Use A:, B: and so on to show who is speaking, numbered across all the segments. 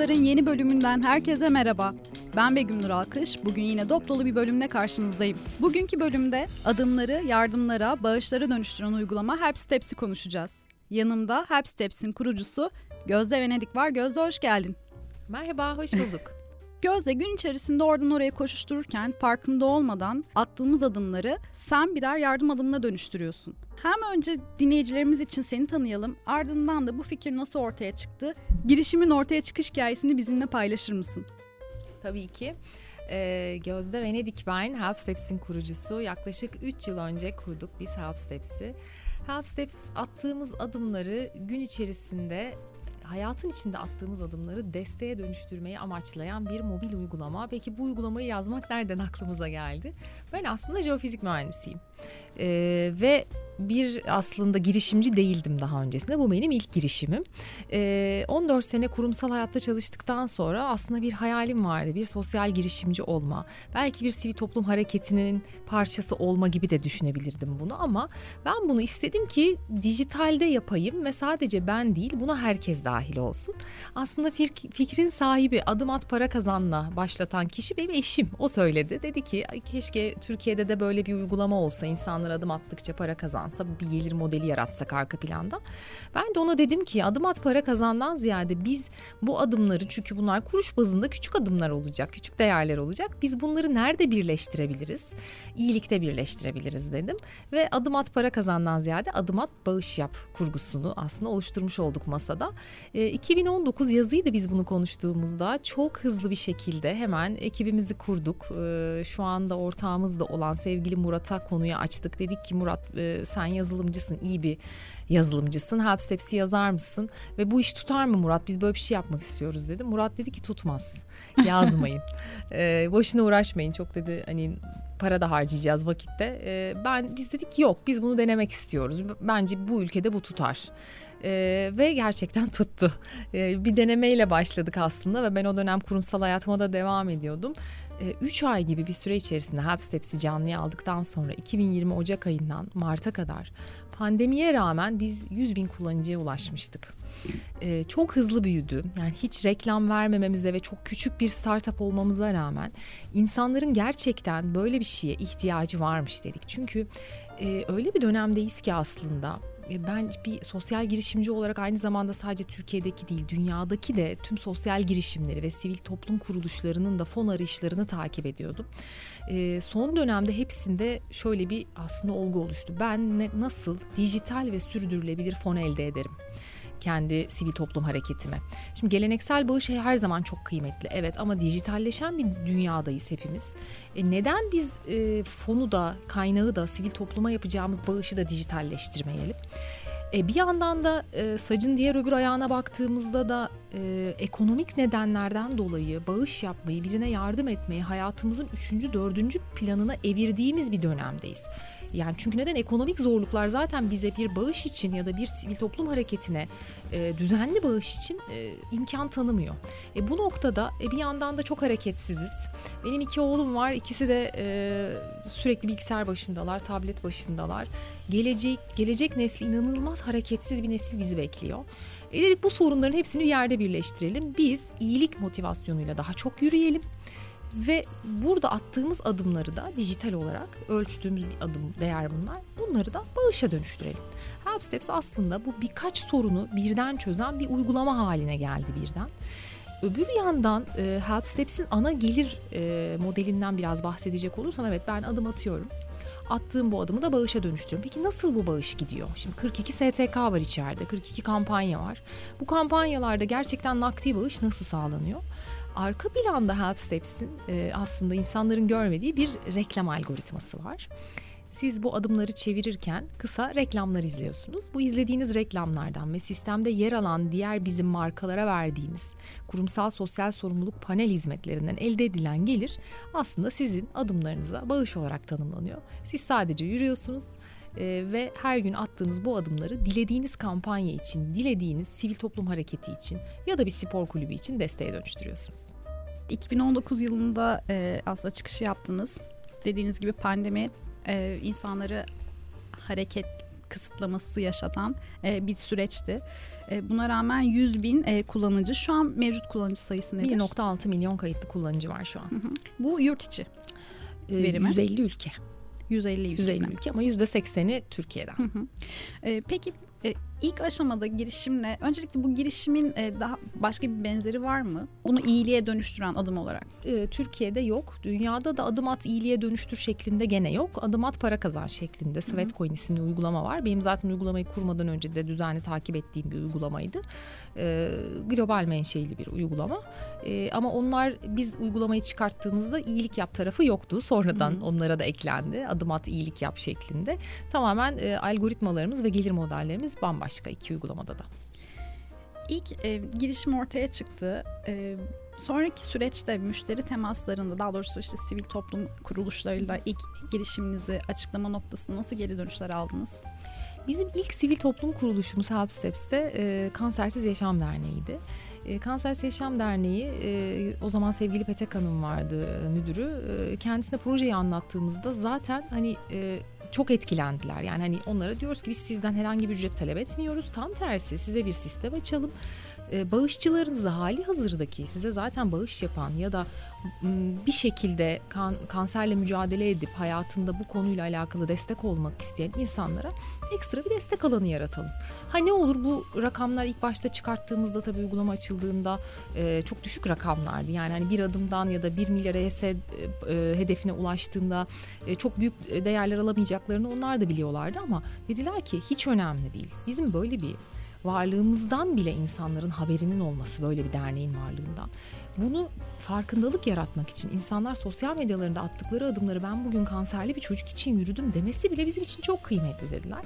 A: Tutar'ın yeni bölümünden herkese merhaba. Ben Begüm Nur Alkış. Bugün yine dop dolu bir bölümle karşınızdayım. Bugünkü bölümde adımları yardımlara, bağışlara dönüştüren uygulama Help Steps'i konuşacağız. Yanımda Help Steps'in kurucusu Gözde Venedik var. Gözde hoş geldin.
B: Merhaba, hoş bulduk.
A: Gözde gün içerisinde oradan oraya koşuştururken farkında olmadan attığımız adımları sen birer yardım adımına dönüştürüyorsun. Hem önce dinleyicilerimiz için seni tanıyalım ardından da bu fikir nasıl ortaya çıktı, girişimin ortaya çıkış hikayesini bizimle paylaşır mısın?
B: Tabii ki. Ee, Gözde Venedik ben, Help Steps'in kurucusu. Yaklaşık 3 yıl önce kurduk biz Help Steps'i. Help Steps attığımız adımları gün içerisinde hayatın içinde attığımız adımları desteğe dönüştürmeyi amaçlayan bir mobil uygulama. Peki bu uygulamayı yazmak nereden aklımıza geldi? Ben aslında jeofizik mühendisiyim. Ee, ve bir aslında girişimci değildim daha öncesinde. Bu benim ilk girişimim. Ee, 14 sene kurumsal hayatta çalıştıktan sonra aslında bir hayalim vardı. Bir sosyal girişimci olma. Belki bir sivil toplum hareketinin parçası olma gibi de düşünebilirdim bunu ama ben bunu istedim ki dijitalde yapayım ve sadece ben değil buna herkes dahil olsun. Aslında fikrin sahibi adım at para kazanla başlatan kişi benim eşim. O söyledi. Dedi ki keşke Türkiye'de de böyle bir uygulama olsa insanlar adım attıkça para kazansa bir gelir modeli yaratsak arka planda. Ben de ona dedim ki adım at para kazandan ziyade biz bu adımları çünkü bunlar kuruş bazında küçük adımlar olacak, küçük değerler olacak. Biz bunları nerede birleştirebiliriz? İyilikte birleştirebiliriz dedim. Ve adım at para kazandan ziyade adım at bağış yap kurgusunu aslında oluşturmuş olduk masada. E, 2019 yazıydı biz bunu konuştuğumuzda çok hızlı bir şekilde hemen ekibimizi kurduk. E, şu anda ortağımız da olan sevgili Murat'a konuyu açtık. Dedik ki Murat e, sen yazılımcısın, iyi bir yazılımcısın. Help Steps'i yazar mısın? Ve bu iş tutar mı Murat? Biz böyle bir şey yapmak istiyoruz dedi. Murat dedi ki tutmaz. Yazmayın. ee, boşuna uğraşmayın. Çok dedi hani para da harcayacağız vakitte. Ee, ben biz dedik yok biz bunu denemek istiyoruz. Bence bu ülkede bu tutar. Ee, ve gerçekten tuttu. Ee, bir denemeyle başladık aslında ve ben o dönem kurumsal hayatıma da devam ediyordum. 3 ay gibi bir süre içerisinde Help Steps'i canlıya aldıktan sonra 2020 Ocak ayından Mart'a kadar pandemiye rağmen biz 100 bin kullanıcıya ulaşmıştık. Ee, çok hızlı büyüdü. Yani hiç reklam vermememize ve çok küçük bir startup olmamıza rağmen insanların gerçekten böyle bir şeye ihtiyacı varmış dedik. Çünkü e, öyle bir dönemdeyiz ki aslında e, ben bir sosyal girişimci olarak aynı zamanda sadece Türkiye'deki değil dünyadaki de tüm sosyal girişimleri ve sivil toplum kuruluşlarının da fon arayışlarını takip ediyordum. E, son dönemde hepsinde şöyle bir aslında olgu oluştu. Ben nasıl dijital ve sürdürülebilir fon elde ederim? Kendi sivil toplum hareketime. Şimdi geleneksel bağış her zaman çok kıymetli evet ama dijitalleşen bir dünyadayız hepimiz. E neden biz e, fonu da kaynağı da sivil topluma yapacağımız bağışı da dijitalleştirmeyelim? E, bir yandan da e, sacın diğer öbür ayağına baktığımızda da e, ekonomik nedenlerden dolayı bağış yapmayı, birine yardım etmeyi hayatımızın üçüncü, dördüncü planına evirdiğimiz bir dönemdeyiz. Yani çünkü neden ekonomik zorluklar zaten bize bir bağış için ya da bir sivil toplum hareketine e, düzenli bağış için e, imkan tanımıyor. E, bu noktada e, bir yandan da çok hareketsiziz. Benim iki oğlum var, ikisi de e, sürekli bilgisayar başındalar, tablet başındalar. Gelecek gelecek nesli inanılmaz hareketsiz bir nesil bizi bekliyor. E dedik bu sorunların hepsini bir yerde birleştirelim. Biz iyilik motivasyonuyla daha çok yürüyelim ve burada attığımız adımları da dijital olarak ölçtüğümüz bir adım değer bunlar. Bunları da bağışa dönüştürelim. Help Steps aslında bu birkaç sorunu birden çözen bir uygulama haline geldi birden. Öbür yandan e, Help Steps'in ana gelir e, modelinden biraz bahsedecek olursam evet ben adım atıyorum. Attığım bu adımı da bağışa dönüştürüyorum. Peki nasıl bu bağış gidiyor? Şimdi 42 STK var içeride, 42 kampanya var. Bu kampanyalarda gerçekten nakdi bağış nasıl sağlanıyor? Arka planda Help Steps'in e, aslında insanların görmediği bir reklam algoritması var. Siz bu adımları çevirirken kısa reklamlar izliyorsunuz. Bu izlediğiniz reklamlardan ve sistemde yer alan diğer bizim markalara verdiğimiz kurumsal sosyal sorumluluk panel hizmetlerinden elde edilen gelir aslında sizin adımlarınıza bağış olarak tanımlanıyor. Siz sadece yürüyorsunuz e, ve her gün attığınız bu adımları dilediğiniz kampanya için, dilediğiniz sivil toplum hareketi için ya da bir spor kulübü için desteğe dönüştürüyorsunuz.
A: 2019 yılında e, aslında çıkışı yaptınız. Dediğiniz gibi pandemi e, insanları hareket kısıtlaması yaşatan e, bir süreçti. E, buna rağmen 100 bin e, kullanıcı şu an mevcut kullanıcı sayısı nedir?
B: 1.6 milyon kayıtlı kullanıcı var şu an. Hı hı.
A: Bu yurt içi
B: ee, verimi. 150 ülke.
A: 150
B: ülke. 150 ülke ama %80'i Türkiye'den. Hı hı.
A: E, peki e, ilk aşamada girişimle öncelikle bu girişimin e, daha başka bir benzeri var mı? Onu iyiliğe dönüştüren adım olarak.
B: E, Türkiye'de yok. Dünyada da adım at iyiliğe dönüştür şeklinde gene yok. Adım at para kazan şeklinde Sweatcoin isimli uygulama var. Benim zaten uygulamayı kurmadan önce de düzenli takip ettiğim bir uygulamaydı. E, global menşeili bir uygulama. E, ama onlar biz uygulamayı çıkarttığımızda iyilik yap tarafı yoktu. Sonradan Hı-hı. onlara da eklendi. Adım at iyilik yap şeklinde. Tamamen e, algoritmalarımız ve gelir modellerimiz bambaşka iki uygulamada da.
A: İlk e, girişim ortaya çıktı. E, sonraki süreçte müşteri temaslarında daha doğrusu işte sivil toplum kuruluşlarıyla ilk girişiminizi açıklama noktasında nasıl geri dönüşler aldınız?
B: Bizim ilk sivil toplum kuruluşumuz Help Steps'te e, Kansersiz Yaşam Derneği'ydi. E, Kansersiz Yaşam Derneği e, o zaman sevgili Petek Hanım vardı e, müdürü. E, kendisine projeyi anlattığımızda zaten hani e, çok etkilendiler. Yani hani onlara diyoruz ki biz sizden herhangi bir ücret talep etmiyoruz. Tam tersi size bir sistem açalım. Ee, bağışçılarınızı hali hazırdaki size zaten bağış yapan ya da bir şekilde kan, kanserle mücadele edip hayatında bu konuyla alakalı destek olmak isteyen insanlara ekstra bir destek alanı yaratalım. Ha ne olur bu rakamlar ilk başta çıkarttığımızda tabii uygulama açıldığında e, çok düşük rakamlardı. Yani hani bir adımdan ya da bir milyar ES e, e, hedefine ulaştığında e, çok büyük değerler alamayacaklarını onlar da biliyorlardı ama dediler ki hiç önemli değil. Bizim böyle bir varlığımızdan bile insanların haberinin olması böyle bir derneğin varlığından. Bunu farkındalık yaratmak için insanlar sosyal medyalarında attıkları adımları ben bugün kanserli bir çocuk için yürüdüm demesi bile bizim için çok kıymetli dediler.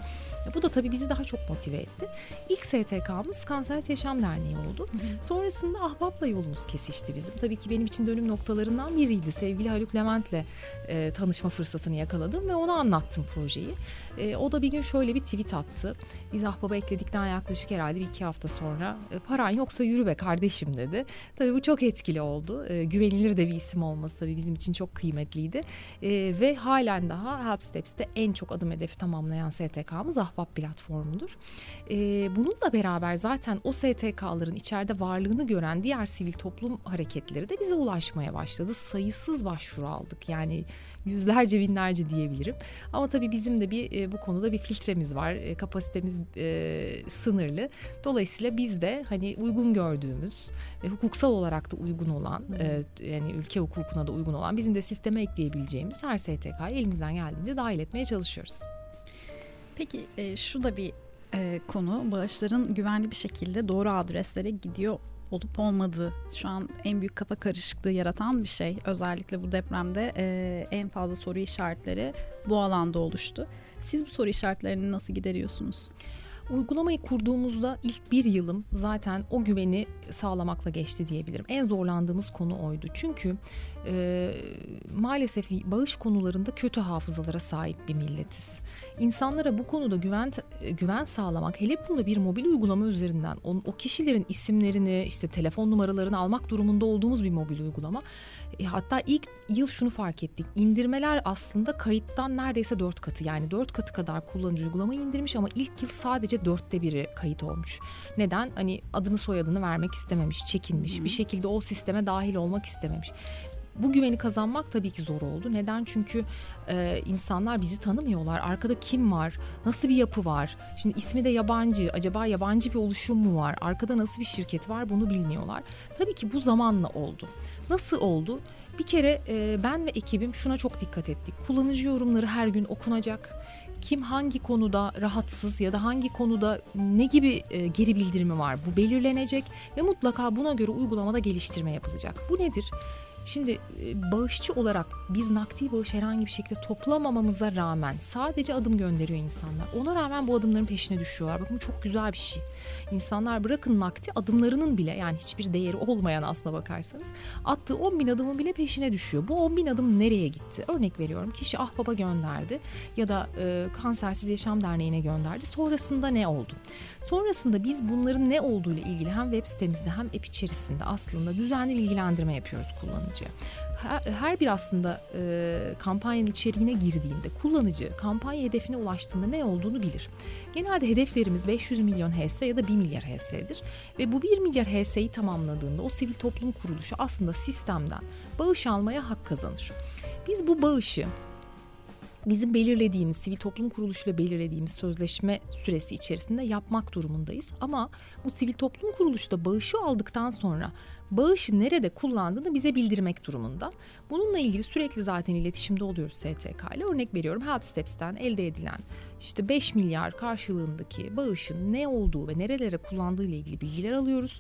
B: Bu da tabii bizi daha çok motive etti. İlk STK'mız Kanser Yaşam Derneği oldu. Sonrasında Ahbap'la yolumuz kesişti bizim. Tabii ki benim için dönüm noktalarından biriydi. Sevgili Haluk Levent'le e, tanışma fırsatını yakaladım ve ona anlattım projeyi. E, o da bir gün şöyle bir tweet attı. Biz Ahbap'a ekledikten yaklaşık herhalde bir iki hafta sonra e, paran yoksa yürü be kardeşim dedi. Tabii bu çok etkili oldu. E, güvenilir de bir isim olması tabii bizim için çok kıymetliydi. E, ve halen daha Help Steps'te en çok adım hedefi tamamlayan STK'mız Ahbap platformudur. E, bununla beraber zaten o STK'ların içeride varlığını gören diğer sivil toplum hareketleri de bize ulaşmaya başladı. Sayısız başvuru aldık. Yani yüzlerce binlerce diyebilirim. Ama tabii bizim de bir e, bu konuda bir filtremiz var. E, kapasitemiz e, sınırlı. Dolayısıyla biz de hani uygun gördüğümüz e, hukuksal olarak da uygun olan e, yani ülke hukukuna da uygun olan bizim de sisteme ekleyebileceğimiz her STK'yı elimizden geldiğince dahil etmeye çalışıyoruz.
A: Peki e, şu da bir e, konu bağışların güvenli bir şekilde doğru adreslere gidiyor olup olmadığı şu an en büyük kafa karışıklığı yaratan bir şey. Özellikle bu depremde e, en fazla soru işaretleri bu alanda oluştu. Siz bu soru işaretlerini nasıl gideriyorsunuz?
B: Uygulamayı kurduğumuzda ilk bir yılım zaten o güveni sağlamakla geçti diyebilirim. En zorlandığımız konu oydu. Çünkü e, maalesef bağış konularında kötü hafızalara sahip bir milletiz. İnsanlara bu konuda güven güven sağlamak, hele bunda bir mobil uygulama üzerinden o, o kişilerin isimlerini, işte telefon numaralarını almak durumunda olduğumuz bir mobil uygulama. E, hatta ilk yıl şunu fark ettik. İndirmeler aslında kayıttan neredeyse dört katı yani dört katı kadar kullanıcı uygulamayı indirmiş ama ilk yıl sadece dörtte biri kayıt olmuş. Neden? Hani adını soyadını vermek istememiş, çekinmiş. Hı-hı. Bir şekilde o sisteme dahil olmak istememiş. Bu güveni kazanmak tabii ki zor oldu. Neden? Çünkü e, insanlar bizi tanımıyorlar. Arkada kim var? Nasıl bir yapı var? Şimdi ismi de yabancı. Acaba yabancı bir oluşum mu var? Arkada nasıl bir şirket var? Bunu bilmiyorlar. Tabii ki bu zamanla oldu. Nasıl oldu? Bir kere e, ben ve ekibim şuna çok dikkat ettik. Kullanıcı yorumları her gün okunacak. Kim hangi konuda rahatsız ya da hangi konuda ne gibi e, geri bildirimi var bu belirlenecek ve mutlaka buna göre uygulamada geliştirme yapılacak. Bu nedir? Şimdi e, bağışçı olarak biz nakdi bağış herhangi bir şekilde toplamamamıza rağmen sadece adım gönderiyor insanlar. Ona rağmen bu adımların peşine düşüyorlar. Bakın çok güzel bir şey. İnsanlar bırakın nakdi adımlarının bile yani hiçbir değeri olmayan aslına bakarsanız attığı 10 bin adımın bile peşine düşüyor. Bu 10 bin adım nereye gitti? Örnek veriyorum kişi ah baba gönderdi ya da e, Kansersiz Yaşam Derneği'ne gönderdi. Sonrasında ne oldu? Sonrasında biz bunların ne olduğuyla ilgili hem web sitemizde hem app içerisinde aslında düzenli bilgilendirme yapıyoruz kullanıcı kullanıcıya. Her, her bir aslında e, kampanyanın içeriğine girdiğinde kullanıcı kampanya hedefine ulaştığında ne olduğunu bilir. Genelde hedeflerimiz 500 milyon HS ya da 1 milyar HS'dir. Ve bu 1 milyar HS'yi tamamladığında o sivil toplum kuruluşu aslında sistemden bağış almaya hak kazanır. Biz bu bağışı bizim belirlediğimiz sivil toplum kuruluşuyla belirlediğimiz sözleşme süresi içerisinde yapmak durumundayız. Ama bu sivil toplum kuruluşu da bağışı aldıktan sonra bağışı nerede kullandığını bize bildirmek durumunda. Bununla ilgili sürekli zaten iletişimde oluyoruz STK ile. Örnek veriyorum Help Steps'ten elde edilen işte 5 milyar karşılığındaki bağışın ne olduğu ve nerelere kullandığı ile ilgili bilgiler alıyoruz.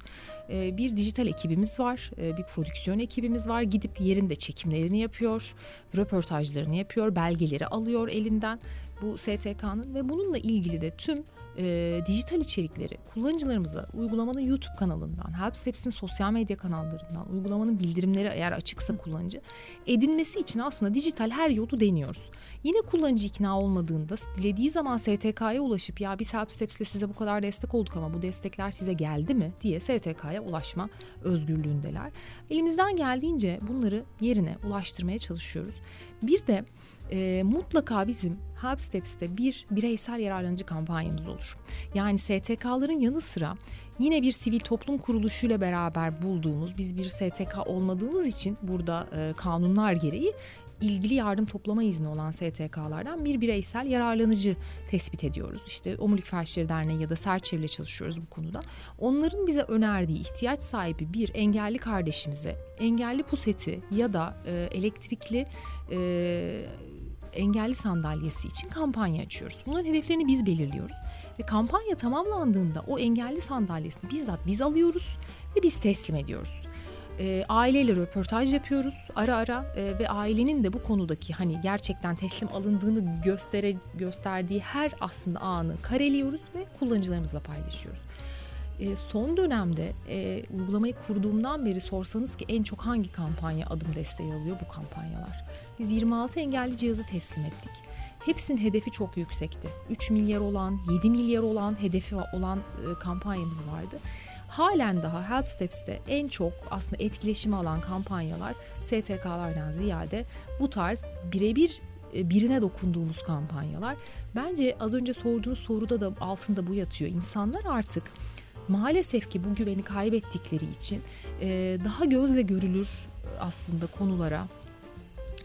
B: Ee, bir dijital ekibimiz var, ee, bir prodüksiyon ekibimiz var. Gidip yerinde çekimlerini yapıyor, röportajlarını yapıyor, belgeleri alıyor elinden bu STK'nın ve bununla ilgili de tüm e, dijital içerikleri kullanıcılarımıza uygulamanın YouTube kanalından, Help Steps'in sosyal medya kanallarından, uygulamanın bildirimleri eğer açıksa kullanıcı edinmesi için aslında dijital her yolu deniyoruz. Yine kullanıcı ikna olmadığında dilediği zaman STK'ya ulaşıp ya biz Help Steps'le size bu kadar destek olduk ama bu destekler size geldi mi diye STK'ya ulaşma özgürlüğündeler. Elimizden geldiğince bunları yerine ulaştırmaya çalışıyoruz. Bir de e, mutlaka bizim Help Steps'te bir bireysel yararlanıcı kampanyamız olur. Yani STK'ların yanı sıra yine bir sivil toplum kuruluşuyla beraber bulduğumuz, biz bir STK olmadığımız için burada e, kanunlar gereği ilgili yardım toplama izni olan STK'lardan bir bireysel yararlanıcı tespit ediyoruz. İşte Omurilik Felçleri Derneği ya da Serçev'le çalışıyoruz bu konuda. Onların bize önerdiği ihtiyaç sahibi bir engelli kardeşimize engelli puseti ya da e, elektrikli e, engelli sandalyesi için kampanya açıyoruz. Bunların hedeflerini biz belirliyoruz. Ve kampanya tamamlandığında o engelli sandalyesini bizzat biz alıyoruz ve biz teslim ediyoruz. E, aileyle röportaj yapıyoruz ara ara e, ve ailenin de bu konudaki hani gerçekten teslim alındığını göstere, gösterdiği her aslında anı kareliyoruz ve kullanıcılarımızla paylaşıyoruz. E, son dönemde e, uygulamayı kurduğumdan beri sorsanız ki en çok hangi kampanya adım desteği alıyor bu kampanyalar. Biz 26 engelli cihazı teslim ettik. Hepsinin hedefi çok yüksekti. 3 milyar olan, 7 milyar olan hedefi olan e, kampanyamız vardı. Halen daha Help Steps'te en çok aslında etkileşimi alan kampanyalar STK'lardan ziyade bu tarz birebir e, birine dokunduğumuz kampanyalar. Bence az önce sorduğunuz soruda da altında bu yatıyor. İnsanlar artık maalesef ki bu güveni kaybettikleri için e, daha gözle görülür aslında konulara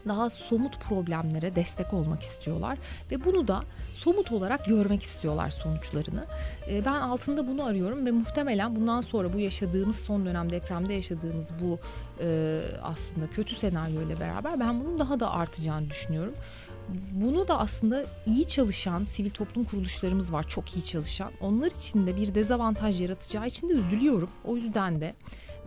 B: daha somut problemlere destek olmak istiyorlar ve bunu da somut olarak görmek istiyorlar sonuçlarını. E, ben altında bunu arıyorum ve muhtemelen bundan sonra bu yaşadığımız son dönem depremde yaşadığımız bu e, aslında kötü senaryo ile beraber ben bunun daha da artacağını düşünüyorum. Bunu da aslında iyi çalışan sivil toplum kuruluşlarımız var, çok iyi çalışan. Onlar için de bir dezavantaj yaratacağı için de üzülüyorum. O yüzden de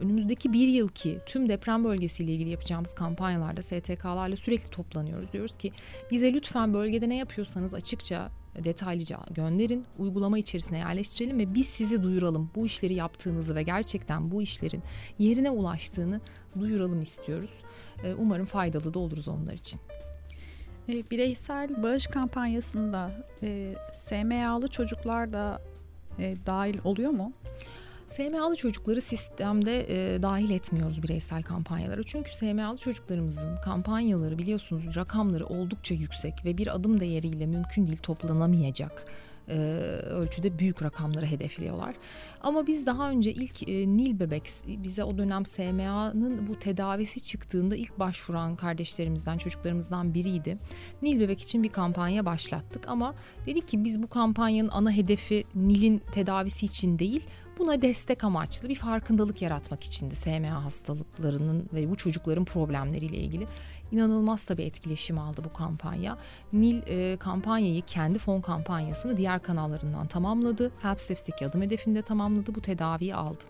B: önümüzdeki bir yıl ki tüm deprem bölgesiyle ilgili yapacağımız kampanyalarda STK'larla sürekli toplanıyoruz. Diyoruz ki bize lütfen bölgede ne yapıyorsanız açıkça detaylıca gönderin, uygulama içerisine yerleştirelim ve biz sizi duyuralım. Bu işleri yaptığınızı ve gerçekten bu işlerin yerine ulaştığını duyuralım istiyoruz. Ee, umarım faydalı da oluruz onlar için.
A: E, bireysel bağış kampanyasında e, SMA'lı çocuklar da e, dahil oluyor mu?
B: SMA'lı çocukları sistemde e, dahil etmiyoruz bireysel kampanyalara. Çünkü SMA'lı çocuklarımızın kampanyaları biliyorsunuz rakamları oldukça yüksek ve bir adım değeriyle mümkün değil toplanamayacak e, ölçüde büyük rakamları hedefliyorlar. Ama biz daha önce ilk e, Nil bebek bize o dönem SMA'nın bu tedavisi çıktığında ilk başvuran kardeşlerimizden çocuklarımızdan biriydi. Nil bebek için bir kampanya başlattık ama dedik ki biz bu kampanyanın ana hedefi Nil'in tedavisi için değil Buna destek amaçlı bir farkındalık yaratmak içindi SMA hastalıklarının ve bu çocukların problemleriyle ilgili. İnanılmaz tabii etkileşim aldı bu kampanya. Nil e, kampanyayı kendi fon kampanyasını diğer kanallarından tamamladı. Help Steps'teki adım hedefinde tamamladı. Bu tedaviyi aldı.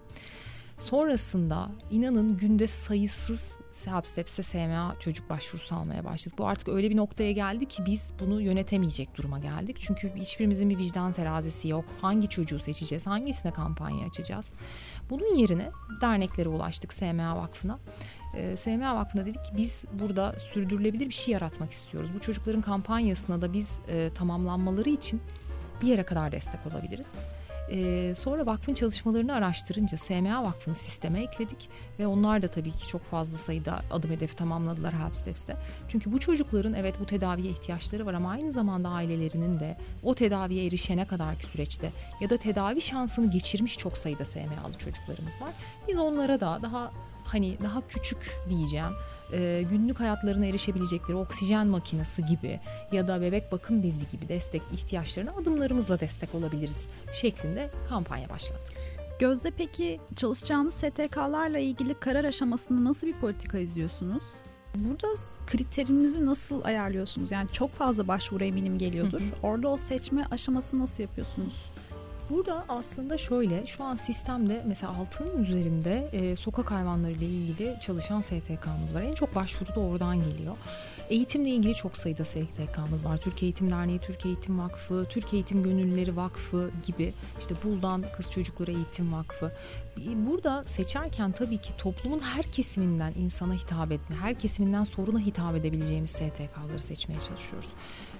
B: Sonrasında inanın günde sayısız Help Steps'e SMA çocuk başvurusu almaya başladık. Bu artık öyle bir noktaya geldi ki biz bunu yönetemeyecek duruma geldik. Çünkü hiçbirimizin bir vicdan terazisi yok. Hangi çocuğu seçeceğiz? Hangisine kampanya açacağız? Bunun yerine derneklere ulaştık SMA Vakfı'na. Ee, SMA Vakfı'na dedik ki biz burada sürdürülebilir bir şey yaratmak istiyoruz. Bu çocukların kampanyasına da biz e, tamamlanmaları için bir yere kadar destek olabiliriz. E, sonra vakfın çalışmalarını araştırınca SMA Vakfı'nı sisteme ekledik ve onlar da tabii ki çok fazla sayıda adım hedefi tamamladılar Help Steps'te. Çünkü bu çocukların evet bu tedaviye ihtiyaçları var ama aynı zamanda ailelerinin de o tedaviye erişene kadarki süreçte ya da tedavi şansını geçirmiş çok sayıda SMA'lı çocuklarımız var. Biz onlara da daha hani daha küçük diyeceğim e, günlük hayatlarına erişebilecekleri oksijen makinesi gibi ya da bebek bakım bezi gibi destek ihtiyaçlarına adımlarımızla destek olabiliriz şeklinde kampanya başlattık.
A: Gözde peki çalışacağınız STK'larla ilgili karar aşamasında nasıl bir politika izliyorsunuz? Burada kriterinizi nasıl ayarlıyorsunuz? Yani çok fazla başvuru eminim geliyordur. Hı hı. Orada o seçme aşaması nasıl yapıyorsunuz?
B: Burada aslında şöyle şu an sistemde mesela altının üzerinde e, sokak hayvanları ile ilgili çalışan STK'mız var. En çok başvuru da oradan geliyor. Eğitimle ilgili çok sayıda STK'mız var. Türkiye Eğitim Derneği, Türkiye Eğitim Vakfı, Türkiye Eğitim Gönüllüleri Vakfı gibi işte Buldan Kız Çocukları Eğitim Vakfı. Burada seçerken tabii ki toplumun her kesiminden insana hitap etme, her kesiminden soruna hitap edebileceğimiz STK'ları seçmeye çalışıyoruz.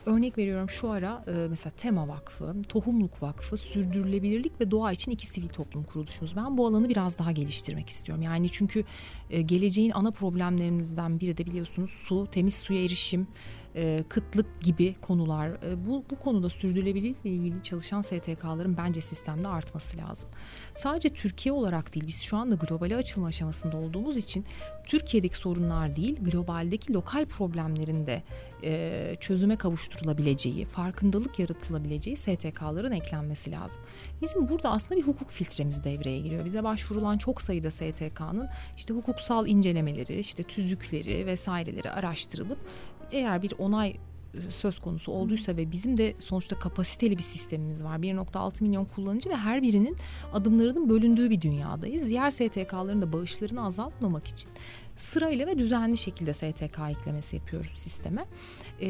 B: Örnek veriyorum şu ara e, mesela Tema Vakfı, Tohumluk Vakfı, Sürdürülebilirlik ve Doğa için iki sivil toplum kuruluşumuz. Ben bu alanı biraz daha geliştirmek istiyorum. Yani çünkü e, geleceğin ana problemlerimizden biri de biliyorsunuz su, temiz suya erişim, e, kıtlık gibi konular. E, bu, bu konuda sürdürülebilirlikle ilgili çalışan STK'ların bence sistemde artması lazım. Sadece Türkiye olarak değil biz şu anda globale açılma aşamasında olduğumuz için Türkiye'deki sorunlar değil globaldeki lokal problemlerin de e, çözüme kavuşturulabileceği, farkındalık yaratılabileceği STK'ların eklenmesi lazım. Bizim burada aslında bir hukuk filtremiz devreye giriyor. Bize başvurulan çok sayıda STK'nın işte hukuksal incelemeleri, işte tüzükleri vesaireleri araştırılıp eğer bir onay e, söz konusu olduysa ve bizim de sonuçta kapasiteli bir sistemimiz var. 1.6 milyon kullanıcı ve her birinin adımlarının bölündüğü bir dünyadayız. Diğer STK'ların da bağışlarını azaltmamak için sırayla ve düzenli şekilde STK eklemesi yapıyoruz sisteme. E,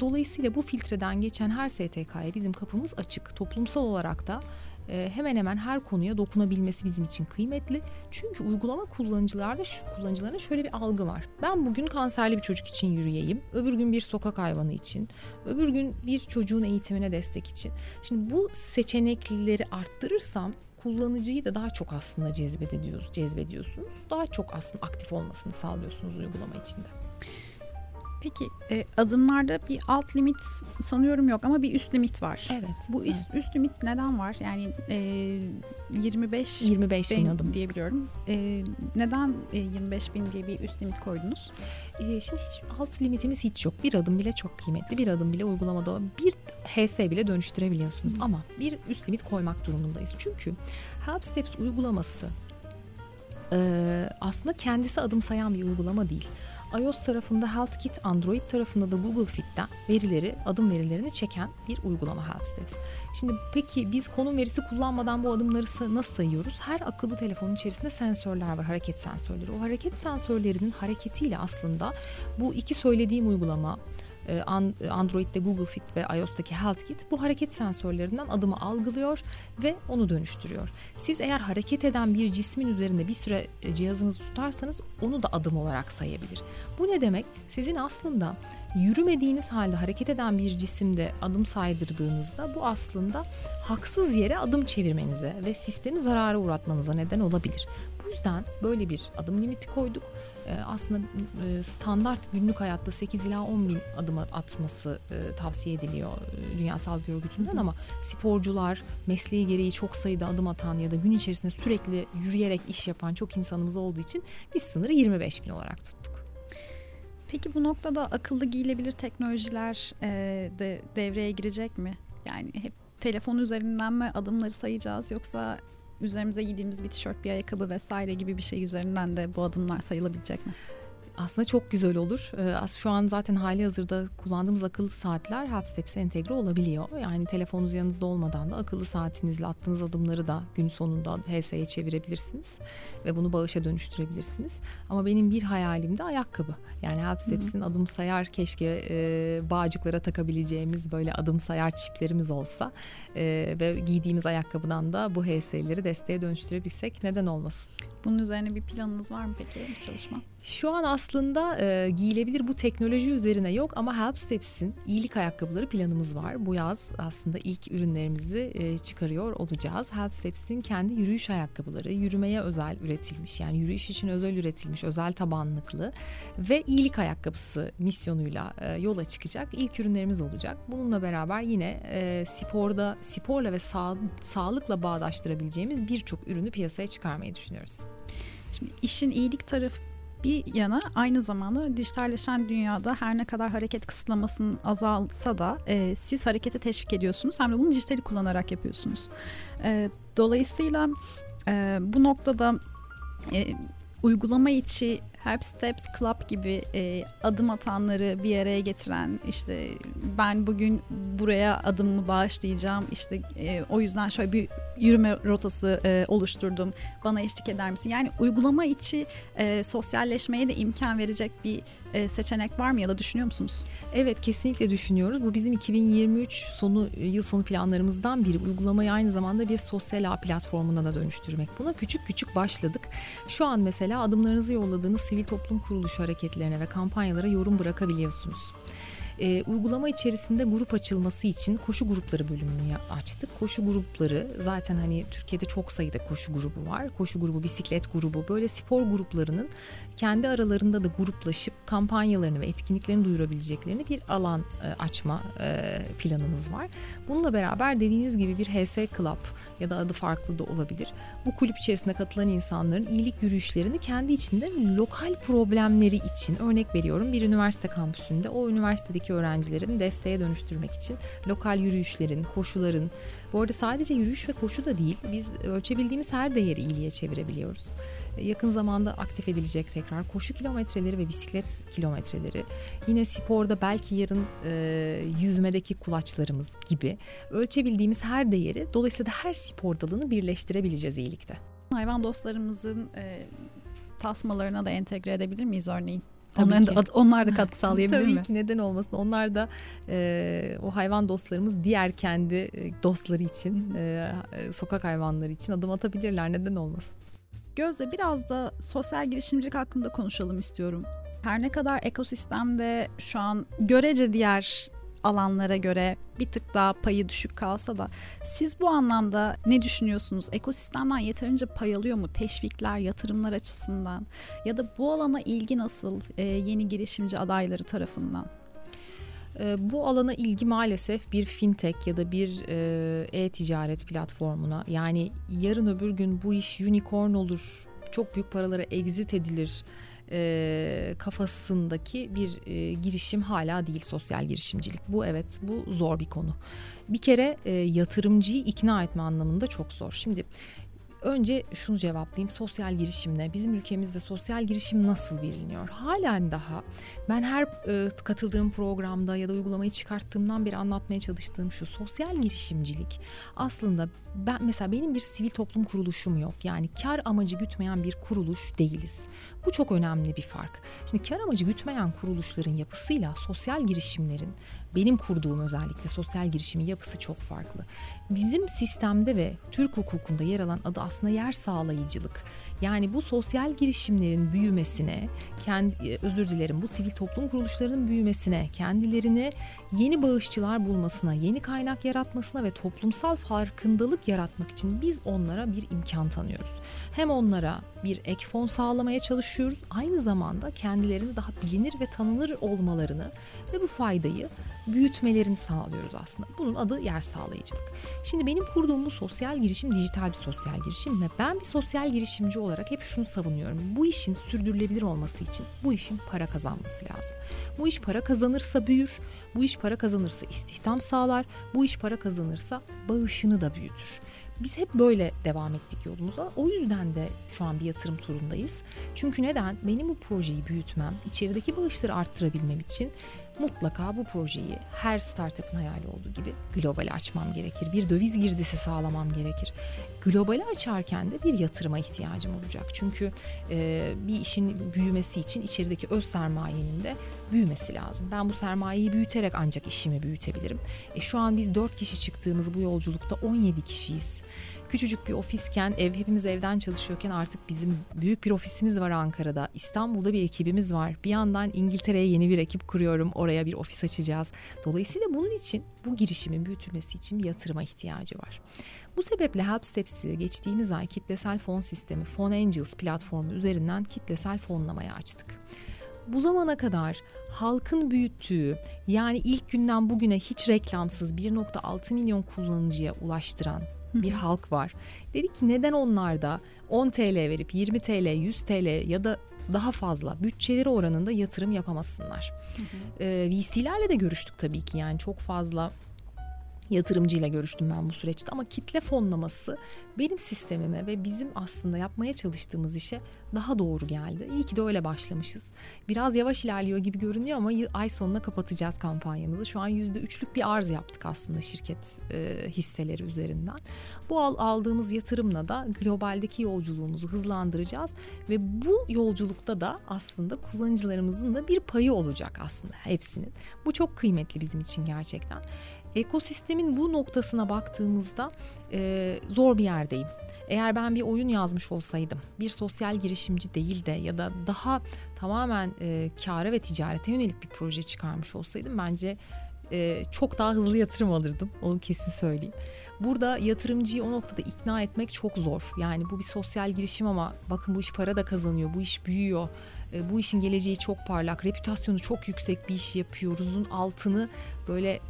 B: dolayısıyla bu filtreden geçen her STK'ya bizim kapımız açık. Toplumsal olarak da hemen hemen her konuya dokunabilmesi bizim için kıymetli. Çünkü uygulama kullanıcılarda şu kullanıcılarına şöyle bir algı var. Ben bugün kanserli bir çocuk için yürüyeyim, öbür gün bir sokak hayvanı için, öbür gün bir çocuğun eğitimine destek için. Şimdi bu seçenekleri arttırırsam kullanıcıyı da daha çok aslında cezbediyorsunuz. Daha çok aslında aktif olmasını sağlıyorsunuz uygulama içinde.
A: Peki e, adımlarda bir alt limit sanıyorum yok ama bir üst limit var.
B: Evet.
A: Bu
B: evet.
A: Üst, üst limit neden var? Yani e, 25
B: 25 bin, bin adım
A: diyebiliyorum. E, neden e, 25 bin diye bir üst limit koydunuz?
B: E, şimdi hiç alt limitimiz hiç yok. Bir adım bile çok kıymetli. Bir adım bile uygulamada bir HS bile dönüştürebiliyorsunuz. Hı. Ama bir üst limit koymak durumundayız. Çünkü Help Steps uygulaması e, aslında kendisi adım sayan bir uygulama değil iOS tarafında HealthKit, Android tarafında da Google Fit'ten verileri, adım verilerini çeken bir uygulama HealthSteps. Şimdi peki biz konum verisi kullanmadan bu adımları nasıl sayıyoruz? Her akıllı telefonun içerisinde sensörler var, hareket sensörleri. O hareket sensörlerinin hareketiyle aslında bu iki söylediğim uygulama Android'de Google Fit ve iOS'taki HealthKit bu hareket sensörlerinden adımı algılıyor ve onu dönüştürüyor. Siz eğer hareket eden bir cismin üzerinde bir süre e, cihazınızı tutarsanız onu da adım olarak sayabilir. Bu ne demek? Sizin aslında yürümediğiniz halde hareket eden bir cisimde adım saydırdığınızda bu aslında haksız yere adım çevirmenize ve sistemi zarara uğratmanıza neden olabilir. Bu yüzden böyle bir adım limiti koyduk aslında e, standart günlük hayatta 8 ila 10 bin adım atması e, tavsiye ediliyor e, Dünya Sağlık Örgütü'nden ama sporcular mesleği gereği çok sayıda adım atan ya da gün içerisinde sürekli yürüyerek iş yapan çok insanımız olduğu için biz sınırı 25 bin olarak tuttuk.
A: Peki bu noktada akıllı giyilebilir teknolojiler de devreye girecek mi? Yani hep telefon üzerinden mi adımları sayacağız yoksa üzerimize giydiğimiz bir tişört, bir ayakkabı vesaire gibi bir şey üzerinden de bu adımlar sayılabilecek mi?
B: Aslında çok güzel olur. Ee, şu an zaten hali hazırda kullandığımız akıllı saatler HelpSteps'e entegre olabiliyor. Yani telefonunuz yanınızda olmadan da akıllı saatinizle attığınız adımları da gün sonunda HS'ye çevirebilirsiniz. Ve bunu bağışa dönüştürebilirsiniz. Ama benim bir hayalim de ayakkabı. Yani HelpSteps'in adım sayar keşke e, bağcıklara takabileceğimiz böyle adım sayar çiplerimiz olsa. E, ve giydiğimiz ayakkabıdan da bu HS'leri desteğe dönüştürebilsek neden olmasın?
A: Bunun üzerine bir planınız var mı peki bir çalışma?
B: Şu an aslında e, giyilebilir bu teknoloji üzerine yok ama Help Steps'in iyilik ayakkabıları planımız var. Bu yaz aslında ilk ürünlerimizi e, çıkarıyor olacağız. Help Steps'in kendi yürüyüş ayakkabıları yürümeye özel üretilmiş yani yürüyüş için özel üretilmiş özel tabanlıklı ve iyilik ayakkabısı misyonuyla e, yola çıkacak ilk ürünlerimiz olacak. Bununla beraber yine e, sporda sporla ve sağ, sağlıkla bağdaştırabileceğimiz birçok ürünü piyasaya çıkarmayı düşünüyoruz.
A: Şimdi işin iyilik tarafı bir yana aynı zamanda dijitalleşen dünyada her ne kadar hareket kısıtlamasının azalsa da e, siz harekete teşvik ediyorsunuz hem de bunu dijitali kullanarak yapıyorsunuz. E, dolayısıyla e, bu noktada e, uygulama içi Help Steps Club gibi e, adım atanları bir araya getiren işte ben bugün buraya adımımı bağışlayacağım işte e, o yüzden şöyle bir yürüme rotası e, oluşturdum bana eşlik eder misin? Yani uygulama içi e, sosyalleşmeye de imkan verecek bir e, seçenek var mı ya da düşünüyor musunuz?
B: Evet kesinlikle düşünüyoruz. Bu bizim 2023 sonu yıl sonu planlarımızdan biri. Uygulamayı aynı zamanda bir sosyal ağ platformuna da dönüştürmek. Buna küçük küçük başladık. Şu an mesela adımlarınızı yolladığınız sivil toplum kuruluşu hareketlerine ve kampanyalara yorum bırakabiliyorsunuz. E, uygulama içerisinde grup açılması için koşu grupları bölümünü açtık. Koşu grupları zaten hani Türkiye'de çok sayıda koşu grubu var. Koşu grubu, bisiklet grubu böyle spor gruplarının kendi aralarında da gruplaşıp kampanyalarını ve etkinliklerini duyurabileceklerini bir alan e, açma e, planımız var. Bununla beraber dediğiniz gibi bir HS Club ya da adı farklı da olabilir. Bu kulüp içerisinde katılan insanların iyilik yürüyüşlerini kendi içinde lokal problemleri için örnek veriyorum bir üniversite kampüsünde o üniversitedeki öğrencilerin desteğe dönüştürmek için lokal yürüyüşlerin, koşuların bu arada sadece yürüyüş ve koşu da değil biz ölçebildiğimiz her değeri iyiliğe çevirebiliyoruz yakın zamanda aktif edilecek tekrar koşu kilometreleri ve bisiklet kilometreleri. Yine sporda belki yarın e, yüzmedeki kulaçlarımız gibi ölçebildiğimiz her değeri dolayısıyla her spor dalını birleştirebileceğiz iyilikte.
A: Hayvan dostlarımızın e, tasmalarına da entegre edebilir miyiz örneğin? Onların da, onlar da katkı sağlayabilir
B: Tabii
A: mi?
B: Tabii ki neden olmasın. Onlar da e, o hayvan dostlarımız diğer kendi e, dostları için, e, sokak hayvanları için adım atabilirler. Neden olmasın?
A: Gözde biraz da sosyal girişimcilik hakkında konuşalım istiyorum. Her ne kadar ekosistemde şu an görece diğer alanlara göre bir tık daha payı düşük kalsa da siz bu anlamda ne düşünüyorsunuz? Ekosistemden yeterince pay alıyor mu? Teşvikler, yatırımlar açısından ya da bu alana ilgi nasıl e, yeni girişimci adayları tarafından?
B: Ee, bu alana ilgi maalesef bir fintech ya da bir e, e-ticaret platformuna yani yarın öbür gün bu iş unicorn olur, çok büyük paralara exit edilir e, kafasındaki bir e, girişim hala değil sosyal girişimcilik. Bu evet bu zor bir konu. Bir kere yatırımcıyı ikna etme anlamında çok zor. Şimdi Önce şunu cevaplayayım. Sosyal girişim ne? Bizim ülkemizde sosyal girişim nasıl biliniyor? Halen daha ben her e, katıldığım programda ya da uygulamayı çıkarttığımdan beri anlatmaya çalıştığım şu sosyal girişimcilik aslında ben mesela benim bir sivil toplum kuruluşum yok. Yani kar amacı gütmeyen bir kuruluş değiliz. Bu çok önemli bir fark. Şimdi kar amacı gütmeyen kuruluşların yapısıyla sosyal girişimlerin benim kurduğum özellikle sosyal girişimin yapısı çok farklı. Bizim sistemde ve Türk hukukunda yer alan adı aslında yer sağlayıcılık. Yani bu sosyal girişimlerin büyümesine, kendi e, özür dilerim bu sivil toplum kuruluşlarının büyümesine, kendilerine yeni bağışçılar bulmasına, yeni kaynak yaratmasına ve toplumsal farkındalık yaratmak için biz onlara bir imkan tanıyoruz. Hem onlara bir ek fon sağlamaya çalışıyoruz, aynı zamanda kendilerini daha bilinir ve tanınır olmalarını ve bu faydayı büyütmelerini sağlıyoruz aslında. Bunun adı yer sağlayıcılık. Şimdi benim kurduğum bu sosyal girişim dijital bir sosyal girişim ve ben bir sosyal girişimci olarak hep şunu savunuyorum. Bu işin sürdürülebilir olması için bu işin para kazanması lazım. Bu iş para kazanırsa büyür, bu iş para kazanırsa istihdam sağlar, bu iş para kazanırsa bağışını da büyütür. Biz hep böyle devam ettik yolumuza. O yüzden de şu an bir yatırım turundayız. Çünkü neden? Benim bu projeyi büyütmem, içerideki bağışları arttırabilmem için mutlaka bu projeyi her startup'ın hayali olduğu gibi globale açmam gerekir. Bir döviz girdisi sağlamam gerekir. Globale açarken de bir yatırıma ihtiyacım olacak. Çünkü e, bir işin büyümesi için içerideki öz sermayenin de büyümesi lazım. Ben bu sermayeyi büyüterek ancak işimi büyütebilirim. E, şu an biz 4 kişi çıktığımız bu yolculukta 17 kişiyiz küçücük bir ofisken ev hepimiz evden çalışıyorken artık bizim büyük bir ofisimiz var Ankara'da. İstanbul'da bir ekibimiz var. Bir yandan İngiltere'ye yeni bir ekip kuruyorum. Oraya bir ofis açacağız. Dolayısıyla bunun için bu girişimin büyütülmesi için bir yatırıma ihtiyacı var. Bu sebeple Help Steps'i geçtiğimiz ay kitlesel fon sistemi Fon Angels platformu üzerinden kitlesel fonlamaya açtık bu zamana kadar halkın büyüttüğü yani ilk günden bugüne hiç reklamsız 1.6 milyon kullanıcıya ulaştıran bir halk var. Dedik ki neden onlar da 10 TL verip 20 TL, 100 TL ya da daha fazla bütçeleri oranında yatırım yapamasınlar. Hı hı. Ee, VC'lerle de görüştük tabii ki yani çok fazla yatırımcıyla görüştüm ben bu süreçte ama kitle fonlaması benim sistemime ve bizim aslında yapmaya çalıştığımız işe daha doğru geldi. İyi ki de öyle başlamışız. Biraz yavaş ilerliyor gibi görünüyor ama ay sonuna kapatacağız kampanyamızı. Şu an %3'lük bir arz yaptık aslında şirket e, hisseleri üzerinden. Bu al, aldığımız yatırımla da globaldeki yolculuğumuzu hızlandıracağız ve bu yolculukta da aslında kullanıcılarımızın da bir payı olacak aslında hepsinin. Bu çok kıymetli bizim için gerçekten ekosistemin bu noktasına baktığımızda e, zor bir yerdeyim. Eğer ben bir oyun yazmış olsaydım, bir sosyal girişimci değil de ya da daha tamamen e, kâra ve ticarete yönelik bir proje çıkarmış olsaydım bence e, çok daha hızlı yatırım alırdım. Onu kesin söyleyeyim. Burada yatırımcıyı o noktada ikna etmek çok zor. Yani bu bir sosyal girişim ama bakın bu iş para da kazanıyor, bu iş büyüyor. E, bu işin geleceği çok parlak, reputasyonu çok yüksek bir iş yapıyoruzun altını böyle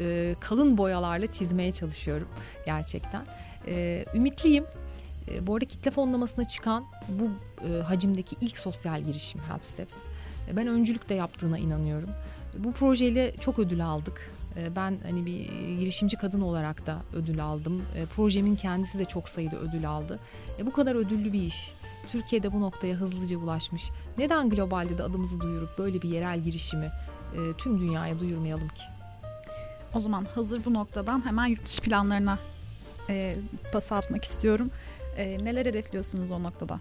B: e, kalın boyalarla çizmeye çalışıyorum gerçekten. E, ümitliyim. E, bu arada kitle fonlamasına çıkan bu e, hacimdeki ilk sosyal girişim Help Steps. E, ben öncülük de yaptığına inanıyorum. Bu projeyle çok ödül aldık. E, ben hani bir girişimci kadın olarak da ödül aldım. E, projemin kendisi de çok sayıda ödül aldı. E, bu kadar ödüllü bir iş. Türkiye'de bu noktaya hızlıca ulaşmış. Neden globalde de adımızı duyurup böyle bir yerel girişimi e, tüm dünyaya duyurmayalım ki?
A: O zaman hazır bu noktadan hemen yurt dışı planlarına e, pas atmak istiyorum. E, neler hedefliyorsunuz o noktada?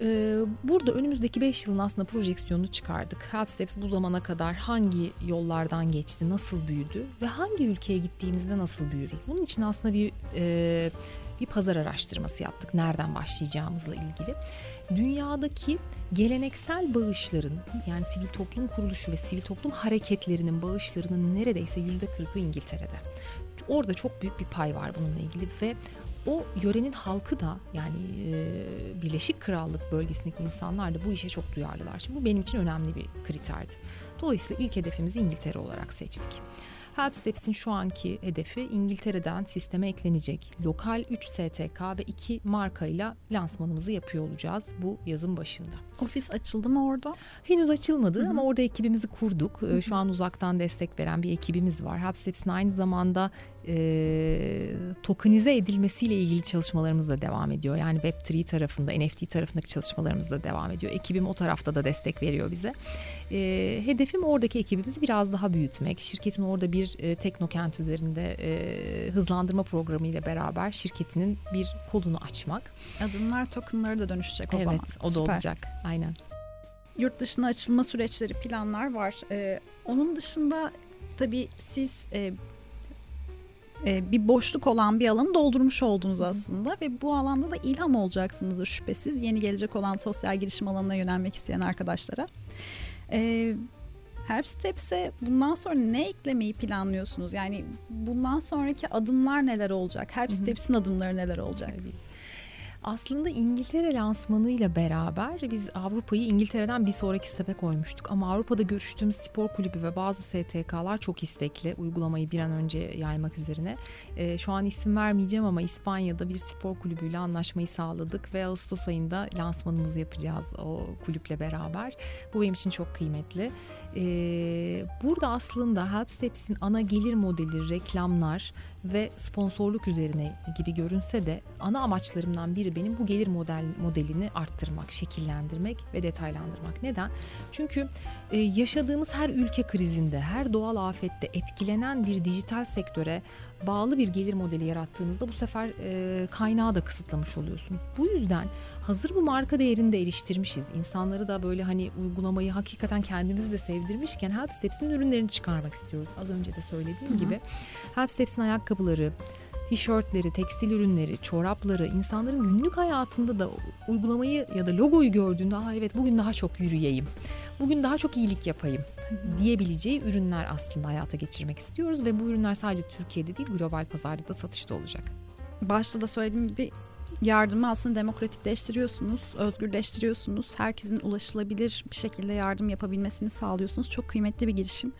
B: Ee, burada önümüzdeki 5 yılın aslında projeksiyonunu çıkardık. Help Steps bu zamana kadar hangi yollardan geçti, nasıl büyüdü ve hangi ülkeye gittiğimizde nasıl büyürüz? Bunun için aslında bir e, bir pazar araştırması yaptık. Nereden başlayacağımızla ilgili. Dünyadaki geleneksel bağışların yani sivil toplum kuruluşu ve sivil toplum hareketlerinin bağışlarının neredeyse yüzde kırkı İngiltere'de. Orada çok büyük bir pay var bununla ilgili ve o yörenin halkı da yani e, Birleşik Krallık bölgesindeki insanlar da bu işe çok duyarlılar. Şimdi bu benim için önemli bir kriterdi. Dolayısıyla ilk hedefimizi İngiltere olarak seçtik. Help Steps'in şu anki hedefi İngiltere'den sisteme eklenecek lokal 3 STK ve 2 markayla lansmanımızı yapıyor olacağız bu yazın başında.
A: Ofis açıldı mı orada?
B: Henüz açılmadı Hı-hı. ama orada ekibimizi kurduk. Hı-hı. Şu an uzaktan destek veren bir ekibimiz var. Help Steps'in aynı zamanda e, tokenize edilmesiyle ilgili çalışmalarımız da devam ediyor. Yani Web3 tarafında, NFT tarafındaki çalışmalarımız da devam ediyor. Ekibim o tarafta da destek veriyor bize. E, hedefim oradaki ekibimizi biraz daha büyütmek. Şirketin orada bir e, teknokent üzerinde e, hızlandırma programı ile beraber şirketinin bir kolunu açmak.
A: Adımlar tokenlara da dönüşecek o
B: evet,
A: zaman.
B: Evet o da Süper. olacak aynen.
A: Yurt dışına açılma süreçleri planlar var. Ee, onun dışında tabii siz e, e, bir boşluk olan bir alanı doldurmuş oldunuz aslında ve bu alanda da ilham olacaksınızdır şüphesiz yeni gelecek olan sosyal girişim alanına yönelmek isteyen arkadaşlara. E, Help Steps'e bundan sonra ne eklemeyi planlıyorsunuz? Yani bundan sonraki adımlar neler olacak? Help Steps'in adımları neler olacak? Tabii.
B: Aslında İngiltere lansmanıyla beraber biz Avrupa'yı İngiltere'den bir sonraki stepe koymuştuk. Ama Avrupa'da görüştüğümüz spor kulübü ve bazı STK'lar çok istekli uygulamayı bir an önce yaymak üzerine. E, şu an isim vermeyeceğim ama İspanya'da bir spor kulübüyle anlaşmayı sağladık ve Ağustos ayında lansmanımızı yapacağız o kulüple beraber. Bu benim için çok kıymetli. E, burada aslında Help Steps'in ana gelir modeli reklamlar ve sponsorluk üzerine gibi görünse de ana amaçlarımdan biri benim bu gelir model modelini arttırmak, şekillendirmek ve detaylandırmak. Neden? Çünkü e, yaşadığımız her ülke krizinde, her doğal afette etkilenen bir dijital sektöre bağlı bir gelir modeli yarattığınızda bu sefer e, kaynağı da kısıtlamış oluyorsunuz. Bu yüzden hazır bu marka değerini de eriştirmişiz. İnsanları da böyle hani uygulamayı hakikaten kendimizi de sevdirmişken Help ürünlerini çıkarmak istiyoruz. Az önce de söylediğim Hı-hı. gibi Help ayakkabıları, tişörtleri, tekstil ürünleri, çorapları insanların günlük hayatında da uygulamayı ya da logoyu gördüğünde Aa, evet bugün daha çok yürüyeyim, bugün daha çok iyilik yapayım diyebileceği ürünler aslında hayata geçirmek istiyoruz ve bu ürünler sadece Türkiye'de değil global pazarda da satışta olacak.
A: Başta da söylediğim gibi yardımı aslında demokratikleştiriyorsunuz, özgürleştiriyorsunuz. Herkesin ulaşılabilir bir şekilde yardım yapabilmesini sağlıyorsunuz. Çok kıymetli bir girişim.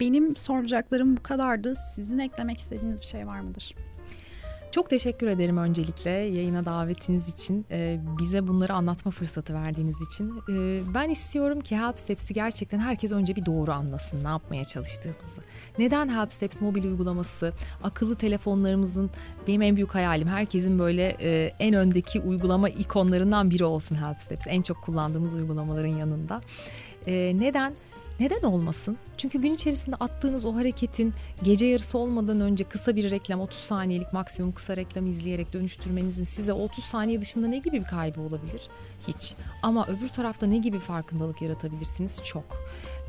A: Benim soracaklarım bu kadardı. Sizin eklemek istediğiniz bir şey var mıdır?
B: Çok teşekkür ederim öncelikle yayına davetiniz için, e, bize bunları anlatma fırsatı verdiğiniz için. E, ben istiyorum ki Help Steps'i gerçekten herkes önce bir doğru anlasın ne yapmaya çalıştığımızı. Neden Help Steps mobil uygulaması, akıllı telefonlarımızın benim en büyük hayalim herkesin böyle e, en öndeki uygulama ikonlarından biri olsun Help Steps. En çok kullandığımız uygulamaların yanında. Neden? Neden olmasın? Çünkü gün içerisinde attığınız o hareketin gece yarısı olmadan önce kısa bir reklam 30 saniyelik maksimum kısa reklam izleyerek dönüştürmenizin size 30 saniye dışında ne gibi bir kaybı olabilir? Hiç. Ama öbür tarafta ne gibi farkındalık yaratabilirsiniz? Çok.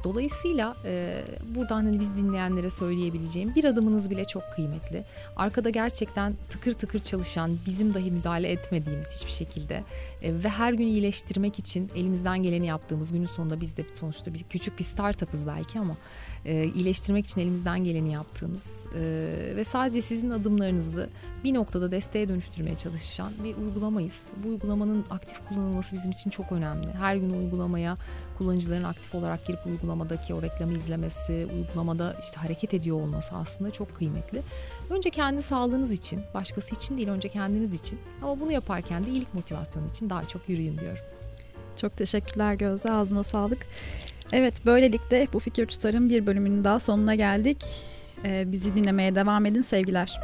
B: Dolayısıyla e, buradan hani biz dinleyenlere söyleyebileceğim bir adımınız bile çok kıymetli. Arkada gerçekten tıkır tıkır çalışan, bizim dahi müdahale etmediğimiz hiçbir şekilde e, ve her gün iyileştirmek için elimizden geleni yaptığımız günün sonunda biz de sonuçta bir küçük bir startup'ız belki ama e, iyileştirmek için elimizden geleni yaptığımız e, ve sadece sizin adımlarınızı bir noktada desteğe dönüştürmeye çalışan bir uygulamayız. Bu uygulamanın aktif kullanılması bizim için çok önemli. Her gün uygulamaya kullanıcıların aktif olarak girip uygulamadaki o reklamı izlemesi, uygulamada işte hareket ediyor olması aslında çok kıymetli. Önce kendi sağlığınız için, başkası için değil önce kendiniz için ama bunu yaparken de iyilik motivasyonu için daha çok yürüyün diyorum.
A: Çok teşekkürler Gözde. Ağzına sağlık. Evet böylelikle bu fikir tutarın bir bölümünün daha sonuna geldik. Ee, bizi dinlemeye devam edin sevgiler.